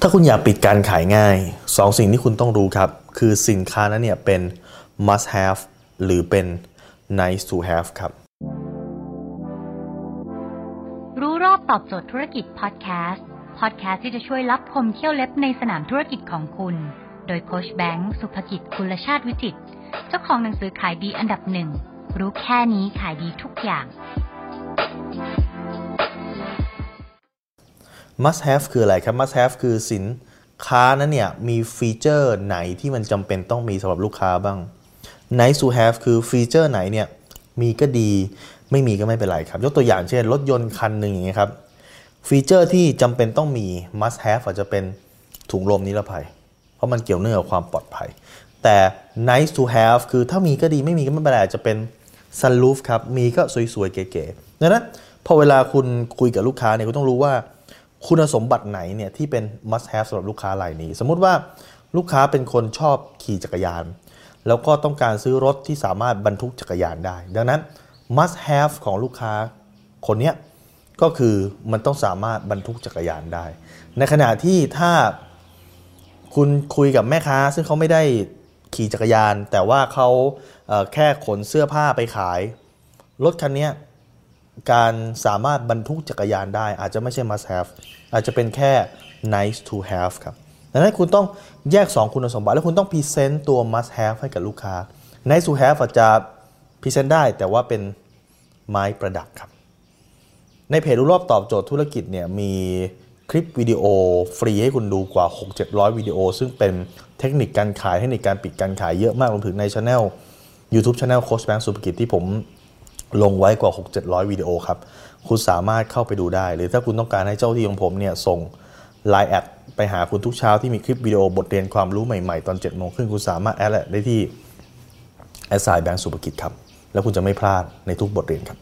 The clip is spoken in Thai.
ถ้าคุณอยากปิดการขายง่ายสองสิ่งที่คุณต้องรู้ครับ คือสินค้านั้นเนี่ยเป็น must have หรือเป็น nice to have ครับ รู้รอบตอบโจทย์ธุรกิจพอดแคสต์พอดแคสต์ที่จะช่วยรับพมเที่ยวเล็บในสนามธุรกิจของคุณ โดยโคชแบงค์สุภกิจคุณชาติวิจิตเจ้าของหนังสือขายดีอันดับหนึ่งรู้แค่นี้ขายดีทุกอย่าง must have คืออะไรครับ must have คือสินค้านั้นเนี่ยมี feature ไหนที่มันจำเป็นต้องมีสำหรับลูกค้าบ้าง nice to have คือ feature ไหนเนี่ยมีก็ดีไม่มีก็ไม่เป็นไรครับ ยกตัวอย่างเช่น รถยนต์คันหนึ่งอย่างเงี้ยครับ feature ที่จำเป็นต้องมี must have อาอาจจะเป็นถุงลมนิรภัย เพราะมันเกี่ยวเนื่องกับความปลอดภัย แต่ nice to have คือถ้ามีก็ดีไม่มีก็ไม่เป็นไรจจะเป็น sunroof ครับ มีก็สวยๆ เก๋ๆดังนั้นพอเวลาคุณคุยกับลูกค้าเนี่ยคุณต้องรู้ว่า คุณสมบัติไหนเนี่ยที่เป็น must have สำหรับลูกค้ารายนี้ สมมุติว่าลูกค้าเป็นคนชอบขี่จักรยาน แล้วก็ต้องการซื้อรถที่สามารถบรรทุกจักรยานได้ ดังนั้น must have ของลูกค้าคนนี้ก็คือมันต้องสามารถบรรทุกจักรยานได้ ในขณะที่ถ้าคุณคุยกับแม่ค้า ซึ่งเขาไม่ได้ขี่จักรยาน แต่ว่าเขาเอ่อแค่ขนเสื้อผ้าไปขาย รถคันนี้ การสามารถบรรทุกจักรยานได้ อาจจะไม่ใช่ must have อาจจะเป็นแค่ nice to have ครับดังนั้นคุณต้องแยก 2 คุณสมบัติ แล้วคุณต้อง present ตัว must have ให้กับลูกค้า nice to have อาจจะ present ได้แต่ว่าเป็นไม้ประดับครับ ในเพจรู้รอบตอบโจทย์ธุรกิจเนี่ยมีคลิปวิดีโอฟรีให้คุณดูกว่า 6-700 วิดีโอ ซึ่งเป็นเทคนิคการขายเทคนิคการปิดการขายเยอะมากรวมถึงในช anel YouTube Channel โค้ชแบงค์สุภกิจที่ผม ลงไว้กว่า 6-700 วิดีโอครับ คุณสามารถเข้าไปดูได้ หรือถ้าคุณต้องการให้เจ้าหน้าที่ของผมเนี่ยส่ง Line แอดไปหาคุณทุกเช้าที่มีคลิปวิดีโอบทเรียนความรู้ใหม่ๆ ตอน7โมงครึ่งคุณสามารถ add ได้ที่ at sign แบงค์สุภกิจครับ แล้วคุณจะไม่พลาดในทุกบทเรียนครับ